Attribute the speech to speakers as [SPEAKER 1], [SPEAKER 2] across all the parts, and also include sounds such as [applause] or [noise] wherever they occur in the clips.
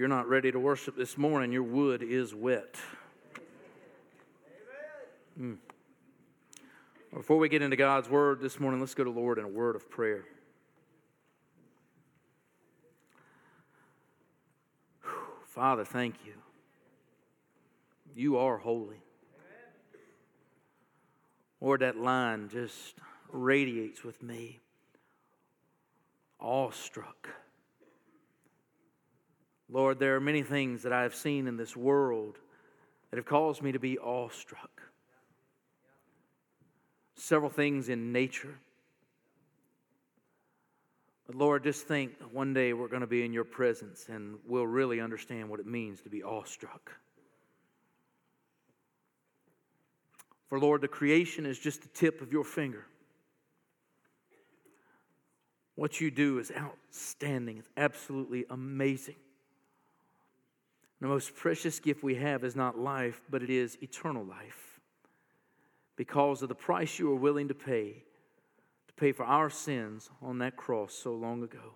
[SPEAKER 1] you're not ready to worship this morning, your wood is wet. Mm. Before we get into God's word this morning, let's go to the Lord in a word of prayer. Father, thank you. You are holy. Lord, that line just radiates with me, awestruck. Lord, there are many things that I have seen in this world that have caused me to be awestruck. Several things in nature. But Lord, just think one day we're going to be in your presence and we'll really understand what it means to be awestruck. For Lord, the creation is just the tip of your finger. What you do is outstanding, it's absolutely amazing. The most precious gift we have is not life, but it is eternal life. Because of the price you were willing to pay to pay for our sins on that cross so long ago.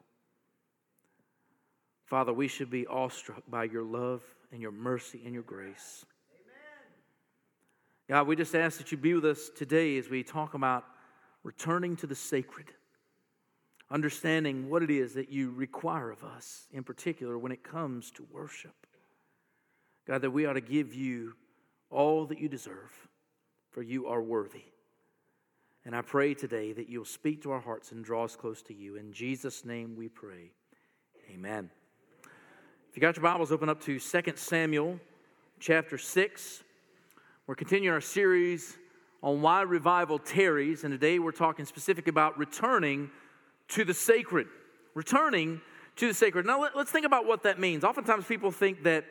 [SPEAKER 1] Father, we should be awestruck by your love and your mercy and your grace. Amen. God, we just ask that you be with us today as we talk about returning to the sacred, understanding what it is that you require of us, in particular when it comes to worship. God, that we ought to give you all that you deserve, for you are worthy. And I pray today that you'll speak to our hearts and draw us close to you. In Jesus' name we pray. Amen. If you got your Bibles, open up to 2 Samuel chapter 6. We're continuing our series on why revival tarries, and today we're talking specific about returning to the sacred. Returning to the sacred. Now, let, us think about what that means. Oftentimes, people think that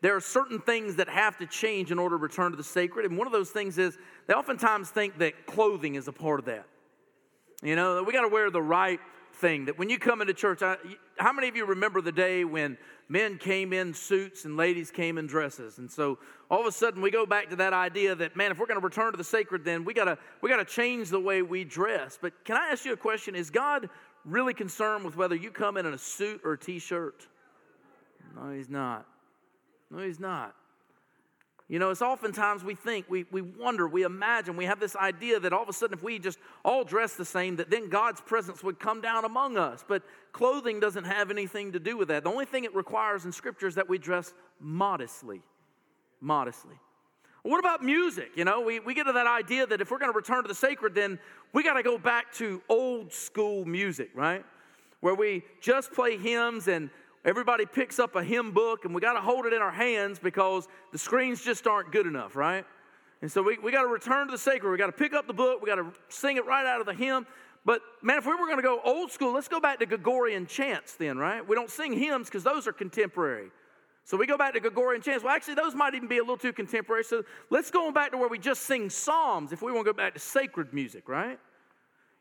[SPEAKER 1] there are certain things that have to change in order to return to the sacred. And one of those things is they oftentimes think that clothing is a part of that. You know, we got to wear the right thing. That when you come into church, I, how many of you remember the day when men came in suits and ladies came in dresses? And so all of a sudden we go back to that idea that, man, if we're going to return to the sacred, then we got to we got to change the way we dress. But can I ask you a question? Is God really concerned with whether you come in in a suit or a t shirt? No, He's not. No, he's not. You know, it's oftentimes we think, we, we wonder, we imagine, we have this idea that all of a sudden, if we just all dress the same, that then God's presence would come down among us. But clothing doesn't have anything to do with that. The only thing it requires in Scripture is that we dress modestly. Modestly. What about music? You know, we, we get to that idea that if we're going to return to the sacred, then we got to go back to old school music, right? Where we just play hymns and Everybody picks up a hymn book and we got to hold it in our hands because the screens just aren't good enough, right? And so we, we got to return to the sacred. We got to pick up the book. We got to sing it right out of the hymn. But man, if we were going to go old school, let's go back to Gregorian chants then, right? We don't sing hymns because those are contemporary. So we go back to Gregorian chants. Well, actually, those might even be a little too contemporary. So let's go back to where we just sing psalms if we want to go back to sacred music, right?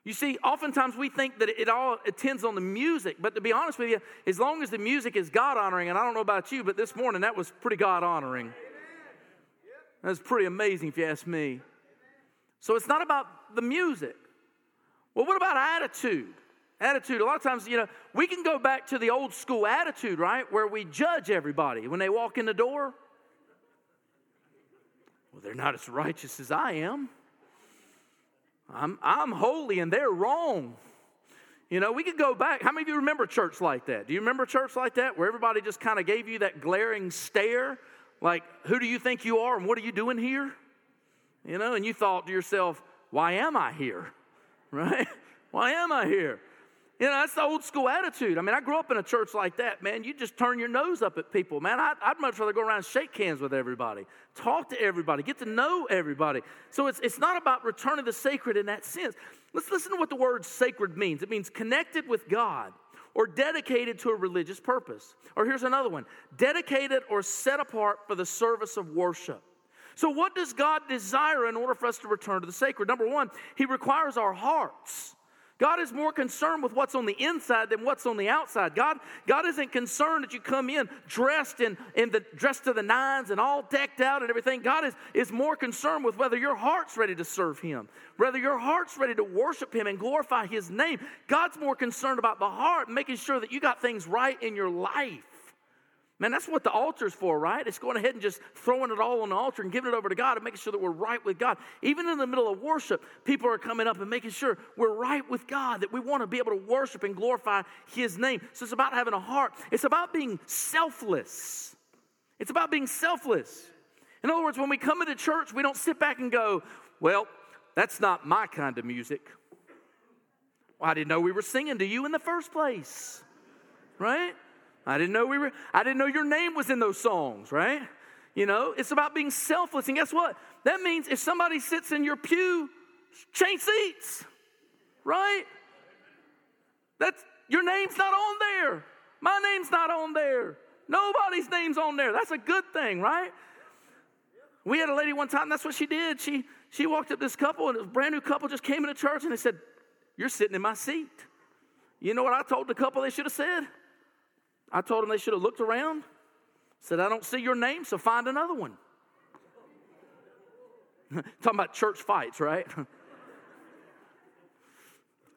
[SPEAKER 1] You see, oftentimes we think that it all attends on the music, but to be honest with you, as long as the music is God honoring, and I don't know about you, but this morning that was pretty God honoring. That was pretty amazing if you ask me. So it's not about the music. Well, what about attitude? Attitude. A lot of times, you know, we can go back to the old school attitude, right? Where we judge everybody when they walk in the door. Well, they're not as righteous as I am. I'm, I'm holy and they're wrong. You know, we could go back. How many of you remember church like that? Do you remember church like that where everybody just kind of gave you that glaring stare? Like, who do you think you are and what are you doing here? You know, and you thought to yourself, why am I here? [laughs] Right? Why am I here? You know, that's the old school attitude. I mean, I grew up in a church like that, man. You just turn your nose up at people, man. I'd, I'd, much rather go around and shake hands with everybody, talk to everybody, get to know everybody. So it's, it's not about returning the sacred in that sense. Let's listen to what the word sacred means it means connected with God or dedicated to a religious purpose. Or here's another one dedicated or set apart for the service of worship. So, what does God desire in order for us to return to the sacred? Number one, He requires our hearts. God is more concerned with what's on the inside than what's on the outside. God, God isn't concerned that you come in dressed in, in the dressed to the nines and all decked out and everything. God is, is more concerned with whether your heart's ready to serve Him, whether your heart's ready to worship Him and glorify His name. God's more concerned about the heart, making sure that you got things right in your life. Man, that's what the altar's for, right? It's going ahead and just throwing it all on the altar and giving it over to God and making sure that we're right with God. Even in the middle of worship, people are coming up and making sure we're right with God, that we want to be able to worship and glorify His name. So it's about having a heart, it's about being selfless. It's about being selfless. In other words, when we come into church, we don't sit back and go, well, that's not my kind of music. Well, I didn't know we were singing to you in the first place, right? I didn't know we were, I didn't know your name was in those songs, right? You know, it's about being selfless. And guess what? That means if somebody sits in your pew, change seats, right? That's your name's not on there. My name's not on there. Nobody's name's on there. That's a good thing, right? We had a lady one time, that's what she did. She she walked up this couple, and a brand new couple just came into church, and they said, You're sitting in my seat. You know what I told the couple they should have said? I told them they should have looked around, said, I don't see your name, so find another one. [laughs] Talking about church fights, right? [laughs]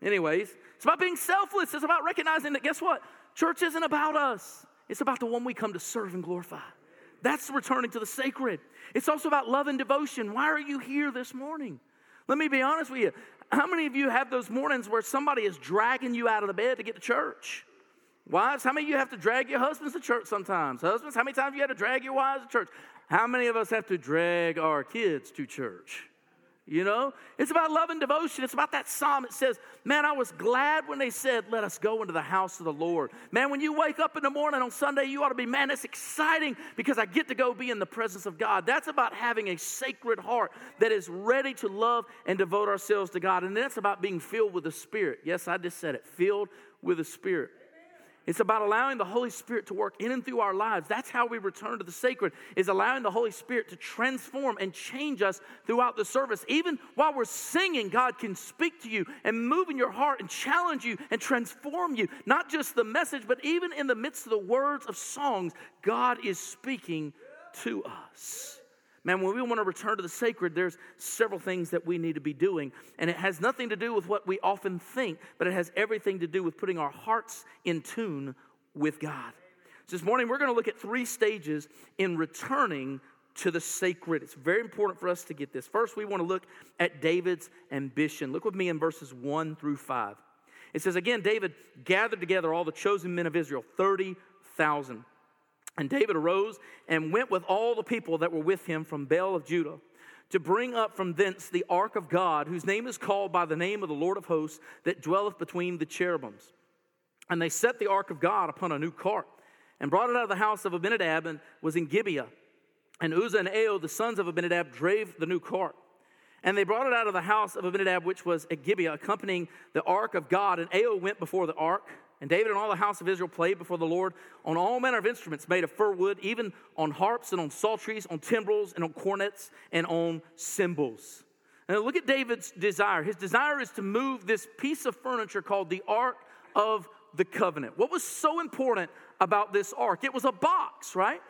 [SPEAKER 1] Anyways, it's about being selfless. It's about recognizing that, guess what? Church isn't about us, it's about the one we come to serve and glorify. That's returning to the sacred. It's also about love and devotion. Why are you here this morning? Let me be honest with you. How many of you have those mornings where somebody is dragging you out of the bed to get to church? Wives, how many of you have to drag your husbands to church sometimes? Husbands, how many times you had to drag your wives to church? How many of us have to drag our kids to church? You know, it's about love and devotion. It's about that psalm. It says, Man, I was glad when they said, Let us go into the house of the Lord. Man, when you wake up in the morning on Sunday, you ought to be, Man, it's exciting because I get to go be in the presence of God. That's about having a sacred heart that is ready to love and devote ourselves to God. And that's about being filled with the Spirit. Yes, I just said it filled with the Spirit. It's about allowing the Holy Spirit to work in and through our lives. That's how we return to the sacred, is allowing the Holy Spirit to transform and change us throughout the service. Even while we're singing, God can speak to you and move in your heart and challenge you and transform you. Not just the message, but even in the midst of the words of songs, God is speaking to us. Man, when we want to return to the sacred, there's several things that we need to be doing. And it has nothing to do with what we often think, but it has everything to do with putting our hearts in tune with God. So this morning, we're going to look at three stages in returning to the sacred. It's very important for us to get this. First, we want to look at David's ambition. Look with me in verses 1 through 5. It says, Again, David gathered together all the chosen men of Israel, 30,000. And David arose and went with all the people that were with him from Baal of Judah to bring up from thence the ark of God, whose name is called by the name of the Lord of hosts, that dwelleth between the cherubims. And they set the ark of God upon a new cart and brought it out of the house of Abinadab and was in Gibeah. And Uzzah and Ahio, the sons of Abinadab, drave the new cart. And they brought it out of the house of Abinadab, which was at Gibeah, accompanying the ark of God. And Ahio went before the ark. And David and all the house of Israel played before the Lord on all manner of instruments made of fir wood, even on harps and on psalteries, on timbrels and on cornets and on cymbals. And look at David's desire. His desire is to move this piece of furniture called the Ark of the Covenant. What was so important about this ark? It was a box, right?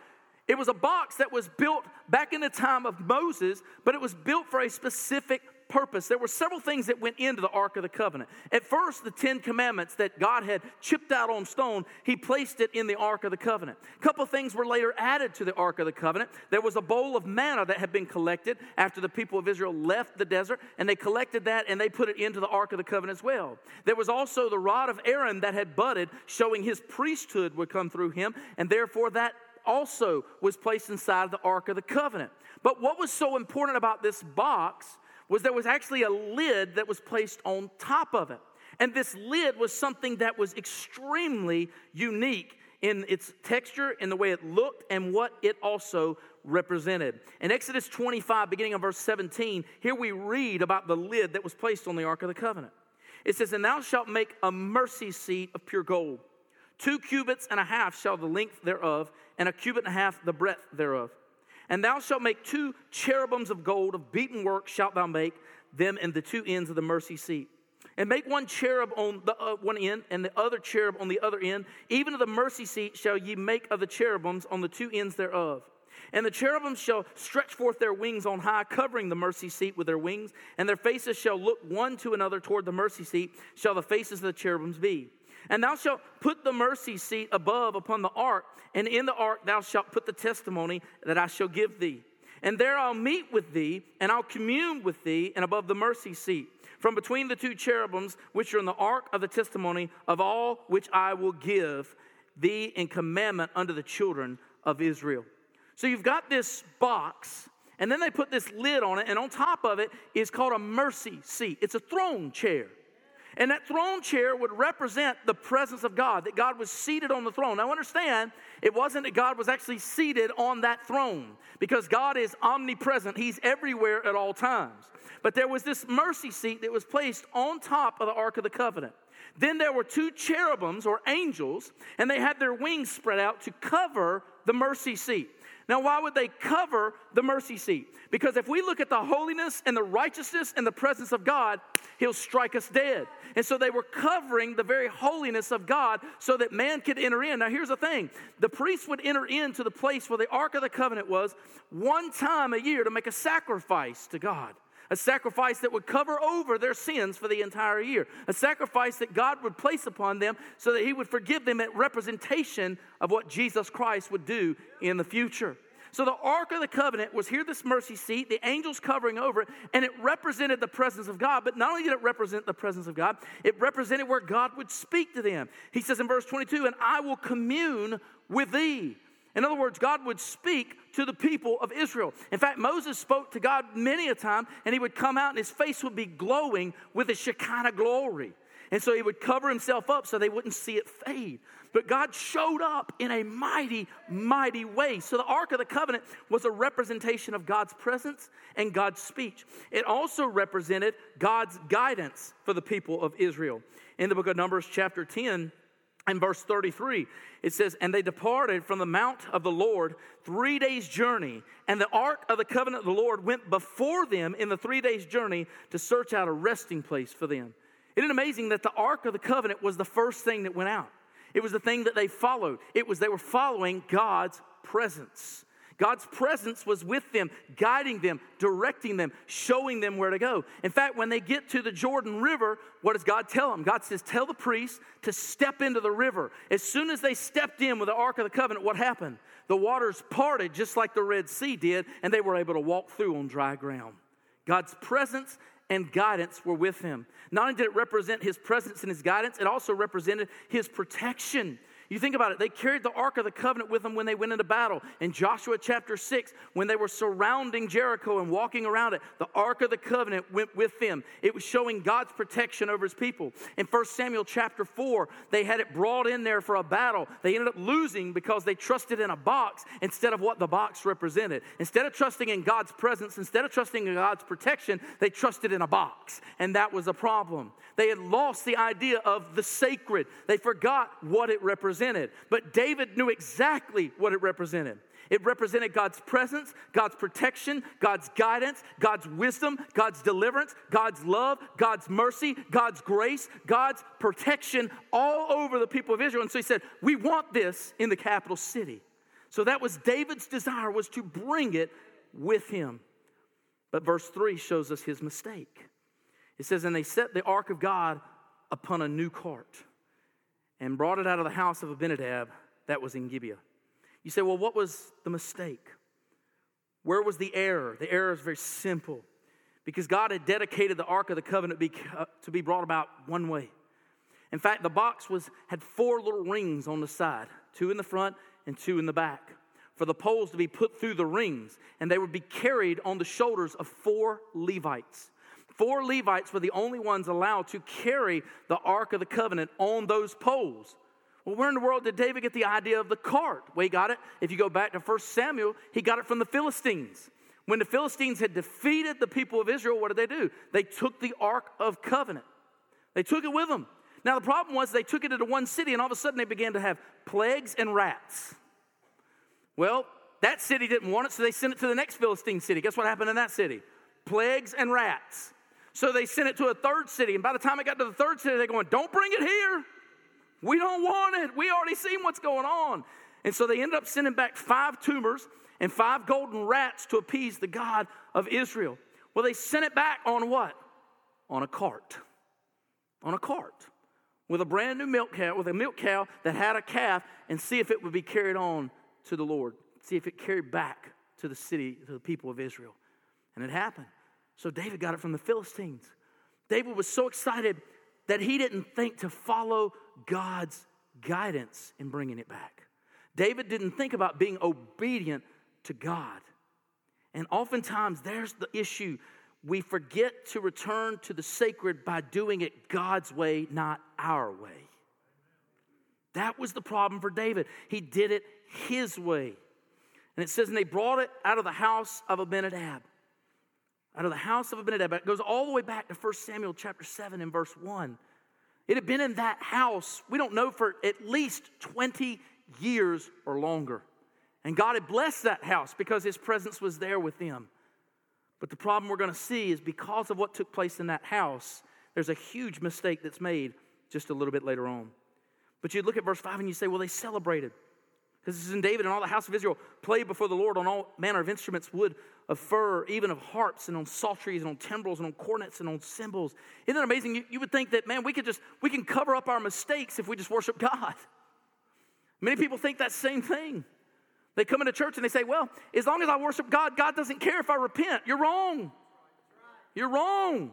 [SPEAKER 1] It was a box that was built back in the time of Moses, but it was built for a specific purpose. There were several things that went into the Ark of the Covenant. At first, the Ten Commandments that God had chipped out on stone, He placed it in the Ark of the Covenant. A couple things were later added to the Ark of the Covenant. There was a bowl of manna that had been collected after the people of Israel left the desert, and they collected that and they put it into the Ark of the Covenant as well. There was also the rod of Aaron that had budded, showing his priesthood would come through him, and therefore that also was placed inside the Ark of the Covenant. But what was so important about this box was there was actually a lid that was placed on top of it. And this lid was something that was extremely unique in its texture, in the way it looked, and what it also represented. In Exodus 25, beginning of verse 17, here we read about the lid that was placed on the Ark of the Covenant. It says, And thou shalt make a mercy seat of pure gold. Two cubits and a half shall the length thereof, and a cubit and a half the breadth thereof. And thou shalt make two cherubims of gold, of beaten work shalt thou make them in the two ends of the mercy seat. And make one cherub on the uh, one end, and the other cherub on the other end. Even of the mercy seat shall ye make of the cherubims on the two ends thereof. And the cherubims shall stretch forth their wings on high, covering the mercy seat with their wings, and their faces shall look one to another toward the mercy seat, shall the faces of the cherubims be. And thou shalt put the mercy seat above upon the ark, and in the ark thou shalt put the testimony that I shall give thee. And there I'll meet with thee, and I'll commune with thee, and above the mercy seat, from between the two cherubims which are in the ark of the testimony of all which I will give thee in commandment unto the children of Israel. So you've got this box, and then they put this lid on it, and on top of it is called a mercy seat. It's a throne chair. And that throne chair would represent the presence of God, that God was seated on the throne. Now, understand, it wasn't that God was actually seated on that throne, because God is omnipresent, He's everywhere at all times. But there was this mercy seat that was placed on top of the Ark of the Covenant. Then there were two cherubims or angels, and they had their wings spread out to cover the mercy seat. Now, why would they cover the mercy seat? Because if we look at the holiness and the righteousness and the presence of God, He'll strike us dead. And so they were covering the very holiness of God so that man could enter in. Now, here's the thing the priests would enter into the place where the Ark of the Covenant was one time a year to make a sacrifice to God a sacrifice that would cover over their sins for the entire year, a sacrifice that God would place upon them so that He would forgive them at representation of what Jesus Christ would do in the future. So the Ark of the Covenant was here, this mercy seat, the angels covering over it, and it represented the presence of God. But not only did it represent the presence of God, it represented where God would speak to them. He says in verse 22, And I will commune with thee. In other words, God would speak to the people of Israel. In fact, Moses spoke to God many a time, and he would come out and his face would be glowing with a Shekinah glory. And so he would cover himself up so they wouldn't see it fade. But God showed up in a mighty, mighty way. So the Ark of the Covenant was a representation of God's presence and God's speech. It also represented God's guidance for the people of Israel. In the book of Numbers, chapter 10, and verse 33, it says, And they departed from the mount of the Lord three days' journey, and the ark of the covenant of the Lord went before them in the three days' journey to search out a resting place for them. Isn't it amazing that the ark of the covenant was the first thing that went out? It was the thing that they followed. It was they were following God's presence. God's presence was with them, guiding them, directing them, showing them where to go. In fact, when they get to the Jordan River, what does God tell them? God says, Tell the priests to step into the river. As soon as they stepped in with the Ark of the Covenant, what happened? The waters parted just like the Red Sea did, and they were able to walk through on dry ground. God's presence and guidance were with him. Not only did it represent his presence and his guidance, it also represented his protection. You think about it, they carried the Ark of the Covenant with them when they went into battle. In Joshua chapter 6, when they were surrounding Jericho and walking around it, the Ark of the Covenant went with them. It was showing God's protection over his people. In 1 Samuel chapter 4, they had it brought in there for a battle. They ended up losing because they trusted in a box instead of what the box represented. Instead of trusting in God's presence, instead of trusting in God's protection, they trusted in a box. And that was a problem. They had lost the idea of the sacred, they forgot what it represented. But David knew exactly what it represented. It represented God's presence, God's protection, God's guidance, God's wisdom, God's deliverance, God's love, God's mercy, God's grace, God's protection all over the people of Israel. And so he said, We want this in the capital city. So that was David's desire was to bring it with him. But verse 3 shows us his mistake. It says, And they set the ark of God upon a new cart and brought it out of the house of Abinadab that was in Gibeah. You say, well, what was the mistake? Where was the error? The error is very simple because God had dedicated the Ark of the Covenant uh, to be brought about one way. In fact, the box was, had four little rings on the side two in the front and two in the back for the poles to be put through the rings, and they would be carried on the shoulders of four Levites. Four Levites were the only ones allowed to carry the Ark of the Covenant on those poles. Well, where in the world did David get the idea of the cart? Well, he got it. If you go back to 1 Samuel, he got it from the Philistines. When the Philistines had defeated the people of Israel, what did they do? They took the Ark of Covenant. They took it with them. Now, the problem was they took it into one city, and all of a sudden they began to have plagues and rats. Well, that city didn't want it, so they sent it to the next Philistine city. Guess what happened in that city? Plagues and rats. So they sent it to a third city. And by the time it got to the third city, they're going, Don't bring it here. We don't want it. We already seen what's going on. And so they ended up sending back five tumors and five golden rats to appease the God of Israel. Well, they sent it back on what? On a cart. On a cart. with a brand new milk cow, with a milk cow that had a calf, and see if it would be carried on to the Lord. See if it carried back to the city, to the people of Israel. And it happened. So David got it from the Philistines. David was so excited that he didn't think to follow God's guidance in bringing it back. David didn't think about being obedient to God. And oftentimes, there's the issue. We forget to return to the sacred by doing it God's way, not our way. That was the problem for David. He did it his way. And it says, and they brought it out of the house of Abinadab. Out of the house of Abinadab. It goes all the way back to 1 Samuel chapter 7 and verse 1. It had been in that house, we don't know, for at least 20 years or longer. And God had blessed that house because his presence was there with them. But the problem we're going to see is because of what took place in that house, there's a huge mistake that's made just a little bit later on. But you look at verse 5 and you say, well, they celebrated. Because this is in David and all the house of Israel played before the Lord on all manner of instruments, wood of fir, even of harps and on psalteries and on timbrels and on cornets and on cymbals. Isn't that amazing? You, you would think that, man, we could just, we can cover up our mistakes if we just worship God. Many people think that same thing. They come into church and they say, well, as long as I worship God, God doesn't care if I repent. You're wrong. You're wrong.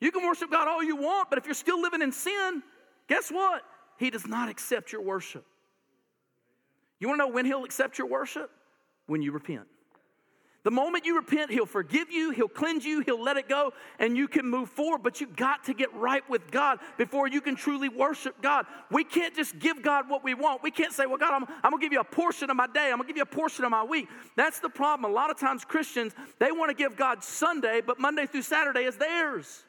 [SPEAKER 1] You can worship God all you want, but if you're still living in sin, guess what? He does not accept your worship. You want to know when He'll accept your worship? When you repent. The moment you repent, He'll forgive you, He'll cleanse you, He'll let it go, and you can move forward. But you got to get right with God before you can truly worship God. We can't just give God what we want. We can't say, Well, God, I'm, I'm gonna give you a portion of my day, I'm gonna give you a portion of my week. That's the problem. A lot of times, Christians, they want to give God Sunday, but Monday through Saturday is theirs.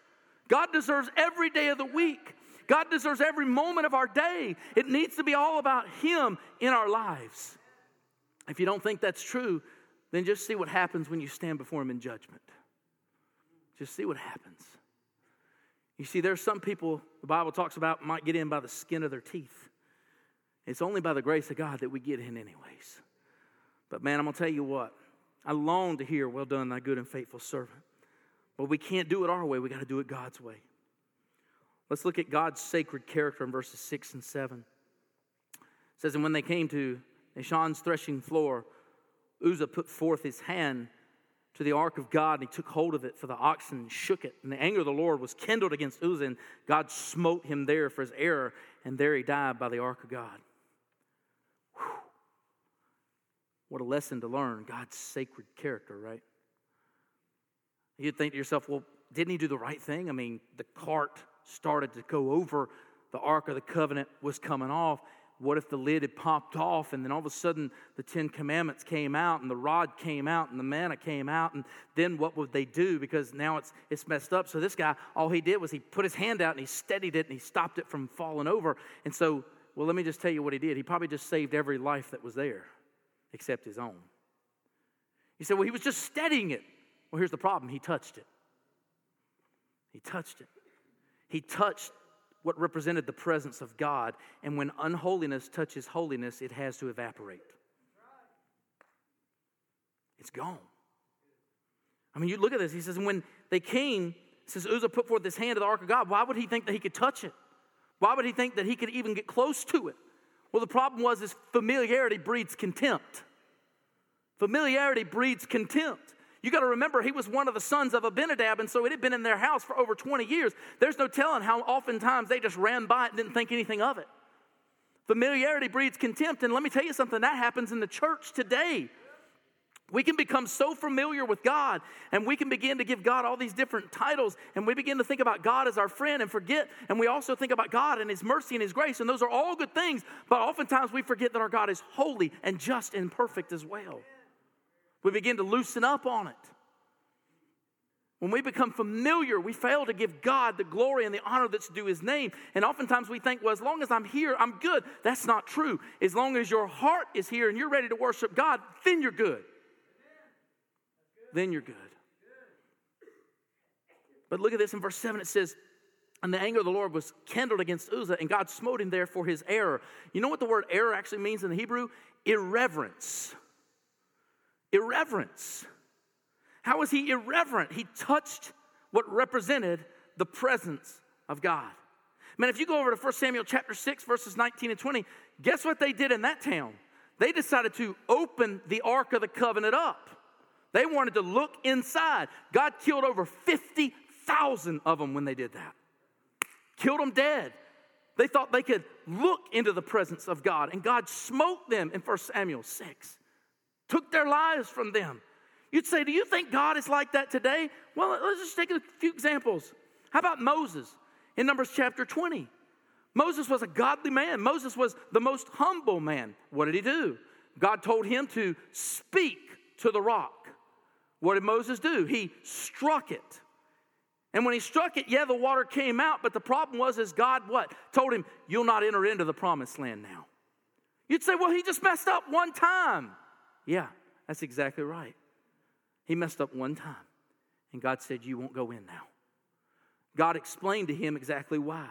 [SPEAKER 1] God deserves every day of the week. God deserves every moment of our day. It needs to be all about Him in our lives. If you don't think that's true, then just see what happens when you stand before Him in judgment. Just see what happens. You see, there's some people the Bible talks about might get in by the skin of their teeth. It's only by the grace of God that we get in, anyways. But man, I'm going to tell you what. I long to hear, well done, thy good and faithful servant. But we can't do it our way. We got to do it God's way. Let's look at God's sacred character in verses 6 and 7. It says, And when they came to Nashon's threshing floor, Uzzah put forth his hand to the ark of God, and he took hold of it for the oxen shook it. And the anger of the Lord was kindled against Uzzah, and God smote him there for his error, and there he died by the ark of God. Whew. What a lesson to learn God's sacred character, right? You'd think to yourself, well, didn't he do the right thing? I mean, the cart started to go over, the Ark of the Covenant was coming off. What if the lid had popped off and then all of a sudden the Ten Commandments came out and the rod came out and the manna came out? And then what would they do? Because now it's, it's messed up. So this guy, all he did was he put his hand out and he steadied it and he stopped it from falling over. And so, well, let me just tell you what he did. He probably just saved every life that was there except his own. He said, well, he was just steadying it. Well, here's the problem he touched it. He touched it. He touched what represented the presence of God. And when unholiness touches holiness, it has to evaporate. It's gone. I mean, you look at this. He says, when they came, says Uzzah put forth his hand to the ark of God. Why would he think that he could touch it? Why would he think that he could even get close to it? Well, the problem was is familiarity breeds contempt. Familiarity breeds contempt. You got to remember, he was one of the sons of Abinadab, and so it had been in their house for over 20 years. There's no telling how oftentimes they just ran by it and didn't think anything of it. Familiarity breeds contempt, and let me tell you something that happens in the church today. We can become so familiar with God and we can begin to give God all these different titles and we begin to think about God as our friend and forget. And we also think about God and His mercy and His grace. And those are all good things, but oftentimes we forget that our God is holy and just and perfect as well. We begin to loosen up on it. When we become familiar, we fail to give God the glory and the honor that's due His name. And oftentimes we think, well, as long as I'm here, I'm good. That's not true. As long as your heart is here and you're ready to worship God, then you're good. Then you're good. But look at this in verse 7 it says, And the anger of the Lord was kindled against Uzzah, and God smote him there for his error. You know what the word error actually means in the Hebrew? Irreverence irreverence. How was he irreverent? He touched what represented the presence of God. Man, if you go over to 1 Samuel chapter 6, verses 19 and 20, guess what they did in that town? They decided to open the Ark of the Covenant up. They wanted to look inside. God killed over 50,000 of them when they did that. Killed them dead. They thought they could look into the presence of God, and God smote them in 1 Samuel 6, took their lives from them. You'd say, Do you think God is like that today? Well, let's just take a few examples. How about Moses in Numbers chapter 20? Moses was a godly man. Moses was the most humble man. What did he do? God told him to speak to the rock. What did Moses do? He struck it. And when he struck it, yeah, the water came out, but the problem was is God what? Told him, "You'll not enter into the promised land now." You'd say, "Well, he just messed up one time." Yeah, that's exactly right. He messed up one time. And God said, You won't go in now. God explained to him exactly why.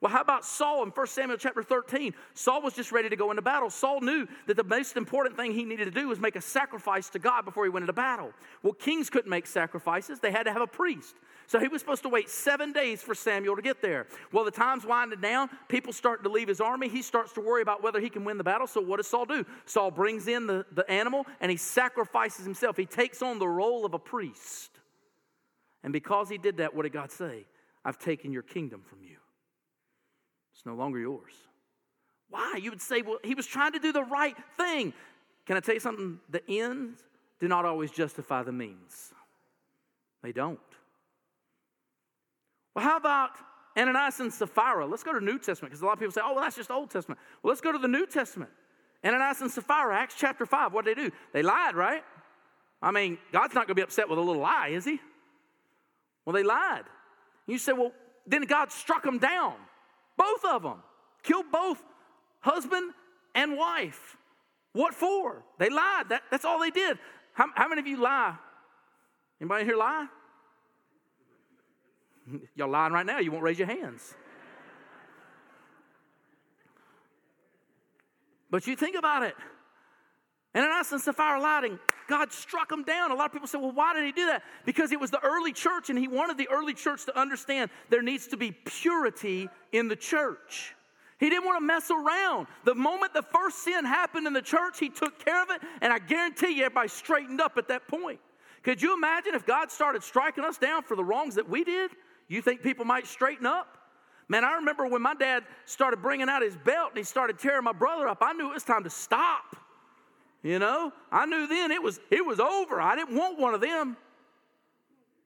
[SPEAKER 1] Well, how about Saul in 1 Samuel chapter 13? Saul was just ready to go into battle. Saul knew that the most important thing he needed to do was make a sacrifice to God before he went into battle. Well, kings couldn't make sacrifices, they had to have a priest. So he was supposed to wait seven days for Samuel to get there. Well, the time's winding down. People start to leave his army. He starts to worry about whether he can win the battle. So what does Saul do? Saul brings in the, the animal and he sacrifices himself. He takes on the role of a priest. And because he did that, what did God say? I've taken your kingdom from you. It's no longer yours. Why? You would say, well, he was trying to do the right thing. Can I tell you something? The ends do not always justify the means, they don't. Well, how about Ananias and Sapphira? Let's go to New Testament because a lot of people say, oh, well, that's just Old Testament. Well, let's go to the New Testament. Ananias and Sapphira, Acts chapter 5, what did they do? They lied, right? I mean, God's not going to be upset with a little lie, is he? Well, they lied. You say, well, then God struck them down. Both of them. Killed both husband and wife. What for? They lied. That, that's all they did. How, how many of you lie? Anybody here lie? [laughs] Y'all lying right now. You won't raise your hands. But you think about it. And in Ananias and Sapphira lighting, God struck them down. A lot of people say, well, why did he do that? Because it was the early church, and he wanted the early church to understand there needs to be purity in the church. He didn't want to mess around. The moment the first sin happened in the church, he took care of it, and I guarantee you everybody straightened up at that point. Could you imagine if God started striking us down for the wrongs that we did? You think people might straighten up? Man, I remember when my dad started bringing out his belt and he started tearing my brother up, I knew it was time to stop. You know, I knew then it was it was over. I didn't want one of them.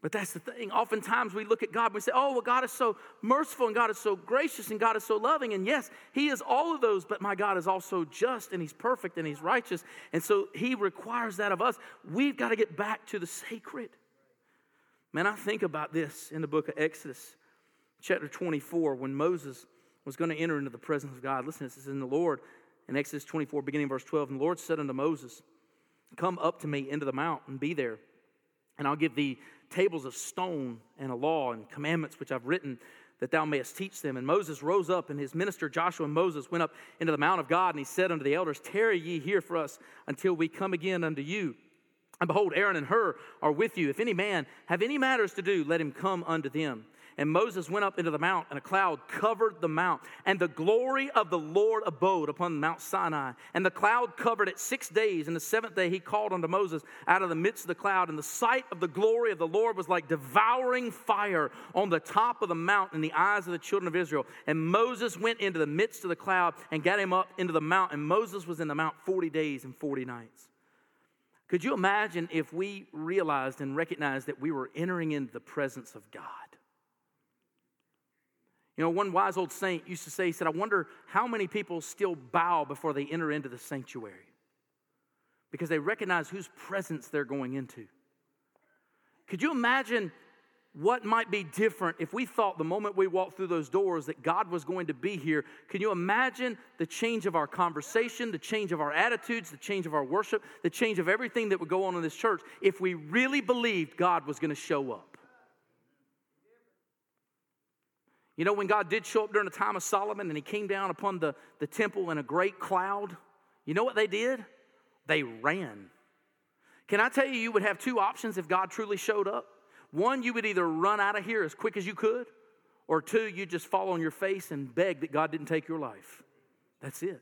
[SPEAKER 1] But that's the thing. Oftentimes we look at God and we say, oh, well, God is so merciful and God is so gracious and God is so loving. And yes, He is all of those, but my God is also just and He's perfect and He's righteous. And so He requires that of us. We've got to get back to the sacred. Man, I think about this in the book of Exodus, chapter 24, when Moses was going to enter into the presence of God. Listen, this is in the Lord in Exodus 24, beginning verse 12. And the Lord said unto Moses, Come up to me into the mount and be there, and I'll give thee tables of stone and a law and commandments which I've written that thou mayest teach them. And Moses rose up, and his minister Joshua and Moses went up into the mount of God, and he said unto the elders, Tarry ye here for us until we come again unto you. And behold, Aaron and Hur are with you. If any man have any matters to do, let him come unto them. And Moses went up into the mount, and a cloud covered the mount. And the glory of the Lord abode upon Mount Sinai. And the cloud covered it six days. And the seventh day he called unto Moses out of the midst of the cloud. And the sight of the glory of the Lord was like devouring fire on the top of the mount in the eyes of the children of Israel. And Moses went into the midst of the cloud and got him up into the mount. And Moses was in the mount 40 days and 40 nights. Could you imagine if we realized and recognized that we were entering into the presence of God? You know, one wise old saint used to say, he said, I wonder how many people still bow before they enter into the sanctuary because they recognize whose presence they're going into. Could you imagine what might be different if we thought the moment we walked through those doors that God was going to be here? Can you imagine the change of our conversation, the change of our attitudes, the change of our worship, the change of everything that would go on in this church if we really believed God was going to show up? You know, when God did show up during the time of Solomon and he came down upon the, the temple in a great cloud, you know what they did? They ran. Can I tell you, you would have two options if God truly showed up? One, you would either run out of here as quick as you could, or two, you just fall on your face and beg that God didn't take your life. That's it.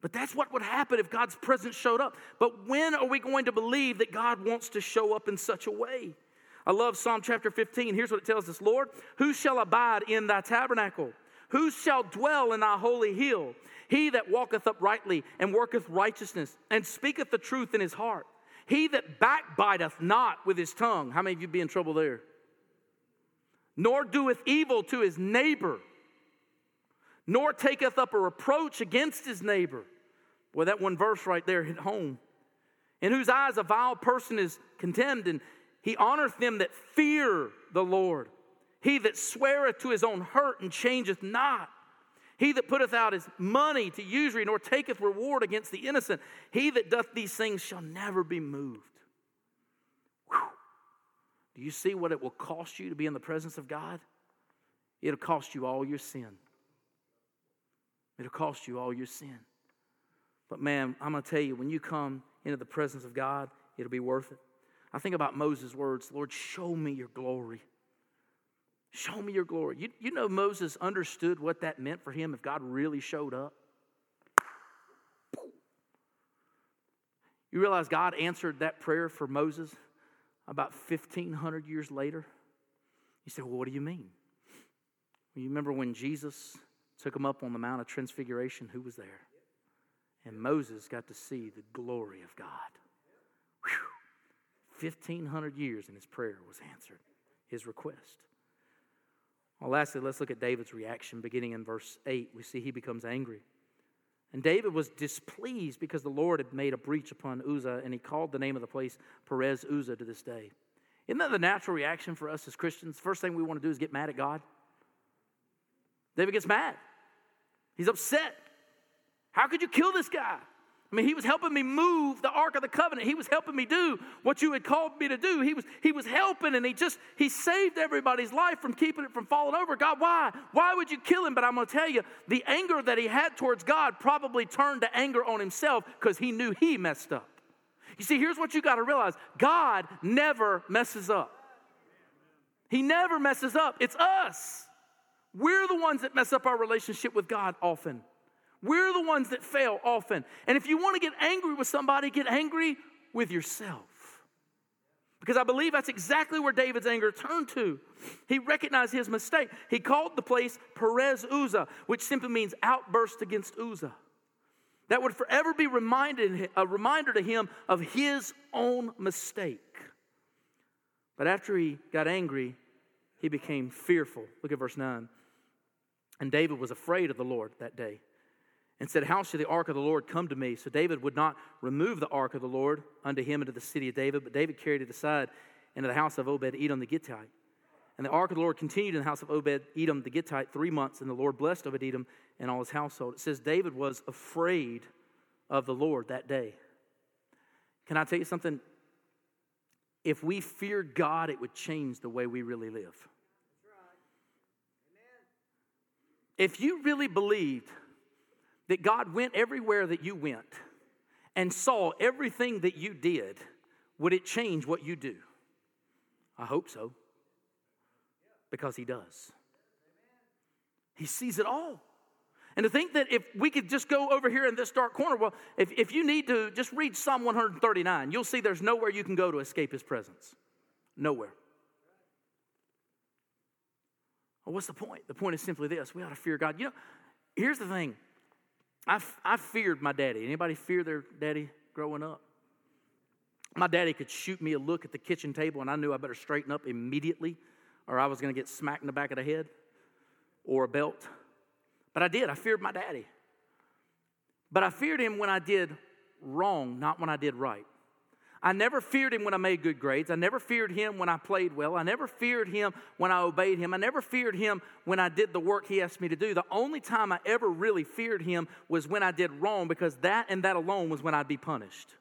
[SPEAKER 1] But that's what would happen if God's presence showed up. But when are we going to believe that God wants to show up in such a way? I love Psalm chapter 15. Here's what it tells us Lord, who shall abide in thy tabernacle? Who shall dwell in thy holy hill? He that walketh uprightly and worketh righteousness and speaketh the truth in his heart. He that backbiteth not with his tongue. How many of you be in trouble there? Nor doeth evil to his neighbor, nor taketh up a reproach against his neighbor. Boy, that one verse right there hit home. In whose eyes a vile person is contemned, and he honoreth them that fear the Lord. He that sweareth to his own hurt and changeth not. He that putteth out his money to usury, nor taketh reward against the innocent. He that doth these things shall never be moved. Whew. Do you see what it will cost you to be in the presence of God? It'll cost you all your sin. It'll cost you all your sin. But man, I'm going to tell you, when you come into the presence of God, it'll be worth it. I think about Moses' words Lord, show me your glory. Show me your glory. You, you know, Moses understood what that meant for him if God really showed up. You realize God answered that prayer for Moses about 1,500 years later? You say, well, what do you mean? You remember when Jesus took him up on the Mount of Transfiguration? Who was there? And Moses got to see the glory of God. Whew. 1,500 years and his prayer was answered, his request. Well, lastly, let's look at David's reaction beginning in verse 8. We see he becomes angry. And David was displeased because the Lord had made a breach upon Uzzah, and he called the name of the place Perez Uzzah to this day. Isn't that the natural reaction for us as Christians? First thing we want to do is get mad at God. David gets mad. He's upset. How could you kill this guy? I mean, he was helping me move the Ark of the Covenant. He was helping me do what you had called me to do. He was, he was helping and he just, he saved everybody's life from keeping it from falling over. God, why? Why would you kill him? But I'm going to tell you, the anger that he had towards God probably turned to anger on himself because he knew he messed up. You see, here's what you got to realize God never messes up. He never messes up. It's us. We're the ones that mess up our relationship with God often. We're the ones that fail often. And if you want to get angry with somebody, get angry with yourself. Because I believe that's exactly where David's anger turned to. He recognized his mistake. He called the place Perez Uzzah, which simply means outburst against Uzzah. That would forever be reminded, a reminder to him of his own mistake. But after he got angry, he became fearful. Look at verse 9. And David was afraid of the Lord that day and said, How shall the ark of the Lord come to me? So David would not remove the ark of the Lord unto him into the city of David, but David carried it aside into the house of Obed Edom the Gittite. And the ark of the Lord continued in the house of Obed Edom the Gittite three months, and the Lord blessed Obed Edom and all his household. It says David was afraid of the Lord that day. Can I tell you something? If we feared God, it would change the way we really live. If you really believed that God went everywhere that you went and saw everything that you did, would it change what you do? I hope so. Because He does. He sees it all. And to think that if we could just go over here in this dark corner, well, if, if you need to just read Psalm 139, you'll see there's nowhere you can go to escape His presence. Nowhere. Well, what's the point? The point is simply this we ought to fear God. You know, here's the thing I, I feared my daddy. Anybody fear their daddy growing up? My daddy could shoot me a look at the kitchen table, and I knew I better straighten up immediately, or I was going to get smacked in the back of the head or a belt. But I did. I feared my daddy. But I feared him when I did wrong, not when I did right. I never feared him when I made good grades. I never feared him when I played well. I never feared him when I obeyed him. I never feared him when I did the work he asked me to do. The only time I ever really feared him was when I did wrong because that and that alone was when I'd be punished.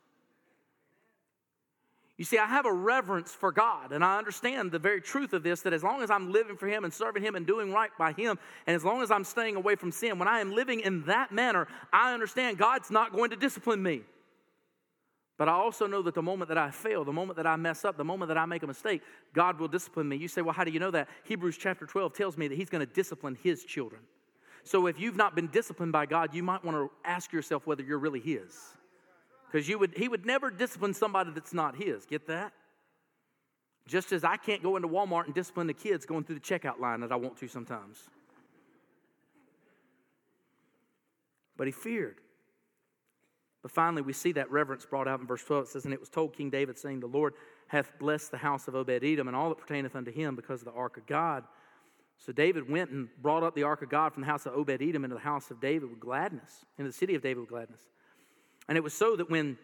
[SPEAKER 1] You see, I have a reverence for God, and I understand the very truth of this that as long as I'm living for Him and serving Him and doing right by Him, and as long as I'm staying away from sin, when I am living in that manner, I understand God's not going to discipline me. But I also know that the moment that I fail, the moment that I mess up, the moment that I make a mistake, God will discipline me. You say, well, how do you know that? Hebrews chapter 12 tells me that He's going to discipline His children. So if you've not been disciplined by God, you might want to ask yourself whether you're really His. Because you would, He would never discipline somebody that's not His. Get that? Just as I can't go into Walmart and discipline the kids going through the checkout line that I want to sometimes. But he feared. But finally, we see that reverence brought out in verse 12. It says, And it was told King David, saying, The Lord hath blessed the house of Obed Edom and all that pertaineth unto him because of the ark of God. So David went and brought up the ark of God from the house of Obed Edom into the house of David with gladness, into the city of David with gladness. And it was so that when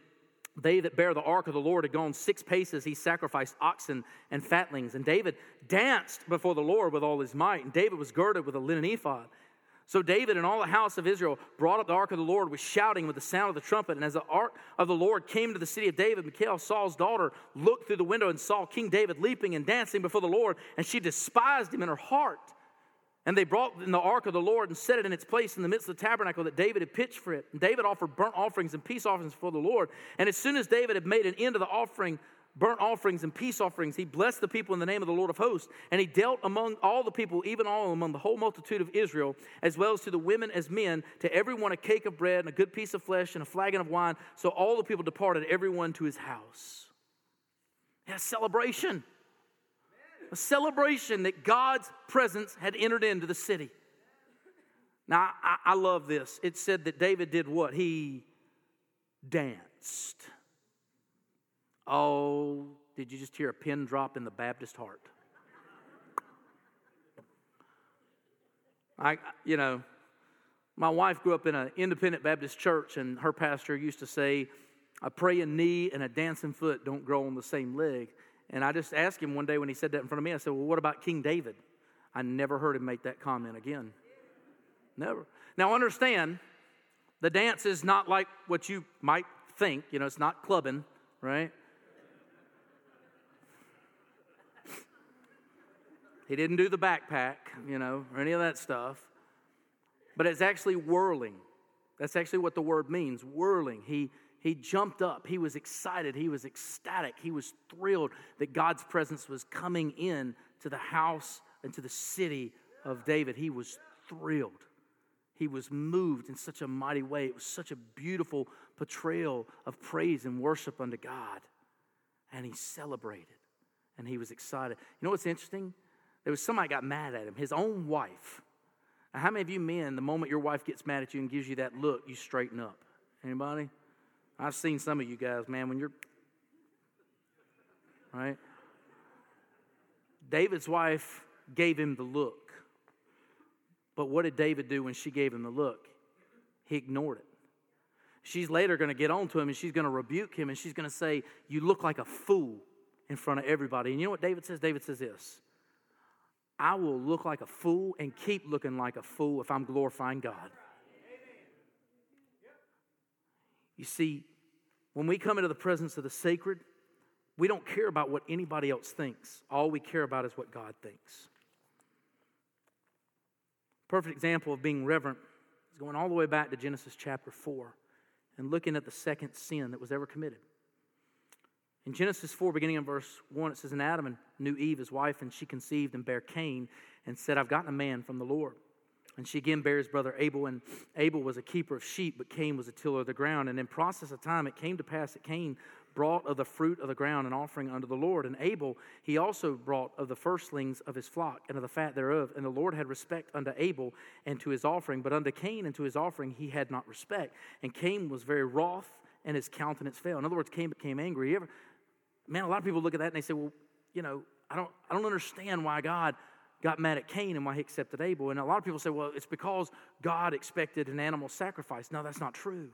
[SPEAKER 1] they that bear the ark of the Lord had gone six paces, he sacrificed oxen and fatlings. And David danced before the Lord with all his might. And David was girded with a linen ephod. So David and all the house of Israel brought up the ark of the Lord with shouting with the sound of the trumpet. And as the ark of the Lord came to the city of David, Michal, Saul's daughter, looked through the window and saw King David leaping and dancing before the Lord, and she despised him in her heart. And they brought in the ark of the Lord and set it in its place in the midst of the tabernacle that David had pitched for it. And David offered burnt offerings and peace offerings for the Lord. And as soon as David had made an end of the offering, burnt offerings and peace offerings. He blessed the people in the name of the Lord of hosts, and he dealt among all the people, even all among the whole multitude of Israel, as well as to the women as men, to everyone a cake of bread and a good piece of flesh and a flagon of wine. So all the people departed, everyone to his house. Yeah, celebration. A celebration that God's presence had entered into the city. Now, I, I love this. It said that David did what? He danced. Oh, did you just hear a pin drop in the Baptist heart? I, you know, my wife grew up in an independent Baptist church, and her pastor used to say, a praying knee and a dancing foot don't grow on the same leg. And I just asked him one day when he said that in front of me, I said, Well, what about King David? I never heard him make that comment again. Never. Now, understand, the dance is not like what you might think. You know, it's not clubbing, right? He didn't do the backpack, you know, or any of that stuff. But it's actually whirling. That's actually what the word means whirling. He, he jumped up. He was excited. He was ecstatic. He was thrilled that God's presence was coming in to the house and to the city of David. He was thrilled. He was moved in such a mighty way. It was such a beautiful portrayal of praise and worship unto God. And he celebrated and he was excited. You know what's interesting? There was somebody got mad at him, his own wife. Now, how many of you men, the moment your wife gets mad at you and gives you that look, you straighten up? Anybody? I've seen some of you guys, man, when you're right? David's wife gave him the look. But what did David do when she gave him the look? He ignored it. She's later going to get on to him and she's going to rebuke him and she's going to say, You look like a fool in front of everybody. And you know what David says? David says this I will look like a fool and keep looking like a fool if I'm glorifying God. You see, when we come into the presence of the sacred, we don't care about what anybody else thinks. All we care about is what God thinks. Perfect example of being reverent is going all the way back to Genesis chapter 4 and looking at the second sin that was ever committed. In Genesis 4, beginning in verse 1, it says, And Adam and knew Eve, his wife, and she conceived and bare Cain, and said, I've gotten a man from the Lord. And she again bare his brother Abel, and Abel was a keeper of sheep, but Cain was a tiller of the ground. And in process of time, it came to pass that Cain brought of the fruit of the ground an offering unto the Lord. And Abel he also brought of the firstlings of his flock and of the fat thereof. And the Lord had respect unto Abel and to his offering, but unto Cain and to his offering he had not respect. And Cain was very wroth, and his countenance fell. In other words, Cain became angry. You ever, man, a lot of people look at that and they say, well, you know, I don't, I don't understand why God got mad at Cain and why he accepted Abel. And a lot of people say, well, it's because God expected an animal sacrifice. No, that's not true.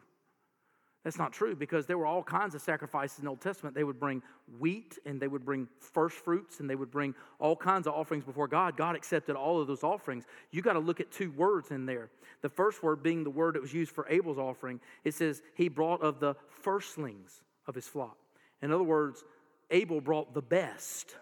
[SPEAKER 1] That's not true because there were all kinds of sacrifices in the Old Testament. They would bring wheat and they would bring first fruits and they would bring all kinds of offerings before God. God accepted all of those offerings. You got to look at two words in there. The first word being the word that was used for Abel's offering. It says he brought of the firstlings of his flock. In other words, Abel brought the best.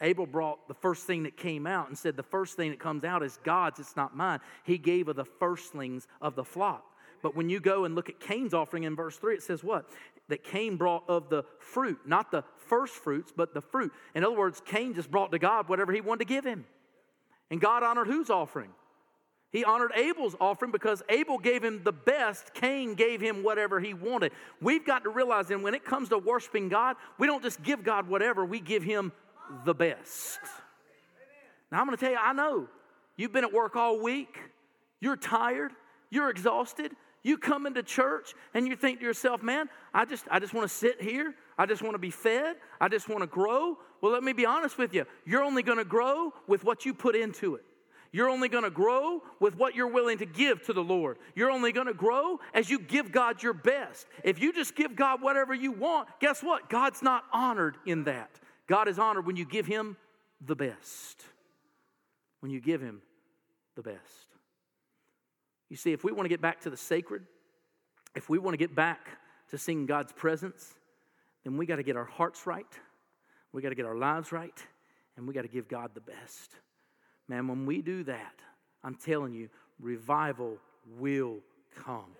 [SPEAKER 1] Abel brought the first thing that came out and said, The first thing that comes out is God's, it's not mine. He gave of the firstlings of the flock. But when you go and look at Cain's offering in verse 3, it says what? that Cain brought of the fruit, not the first fruits, but the fruit. In other words, Cain just brought to God whatever he wanted to give him. And God honored whose offering? He honored Abel's offering because Abel gave him the best. Cain gave him whatever he wanted. We've got to realize that when it comes to worshiping God, we don't just give God whatever, we give him the best. Now, I'm going to tell you, I know you've been at work all week, you're tired, you're exhausted. You come into church and you think to yourself, man, I just, I just want to sit here. I just want to be fed. I just want to grow. Well, let me be honest with you. You're only going to grow with what you put into it. You're only going to grow with what you're willing to give to the Lord. You're only going to grow as you give God your best. If you just give God whatever you want, guess what? God's not honored in that. God is honored when you give Him the best. When you give Him the best. You see, if we want to get back to the sacred, if we want to get back to seeing God's presence, then we got to get our hearts right, we got to get our lives right, and we got to give God the best. Man, when we do that, I'm telling you, revival will come.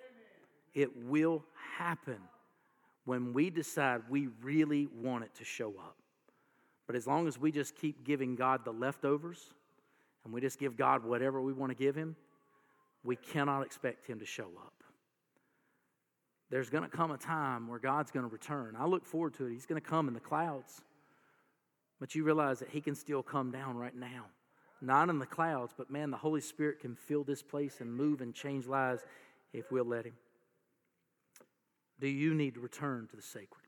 [SPEAKER 1] It will happen when we decide we really want it to show up. But as long as we just keep giving God the leftovers and we just give God whatever we want to give Him, we cannot expect Him to show up. There's going to come a time where God's going to return. I look forward to it. He's going to come in the clouds. But you realize that He can still come down right now not in the clouds, but man, the Holy Spirit can fill this place and move and change lives if we'll let Him. Do you need to return to the sacred?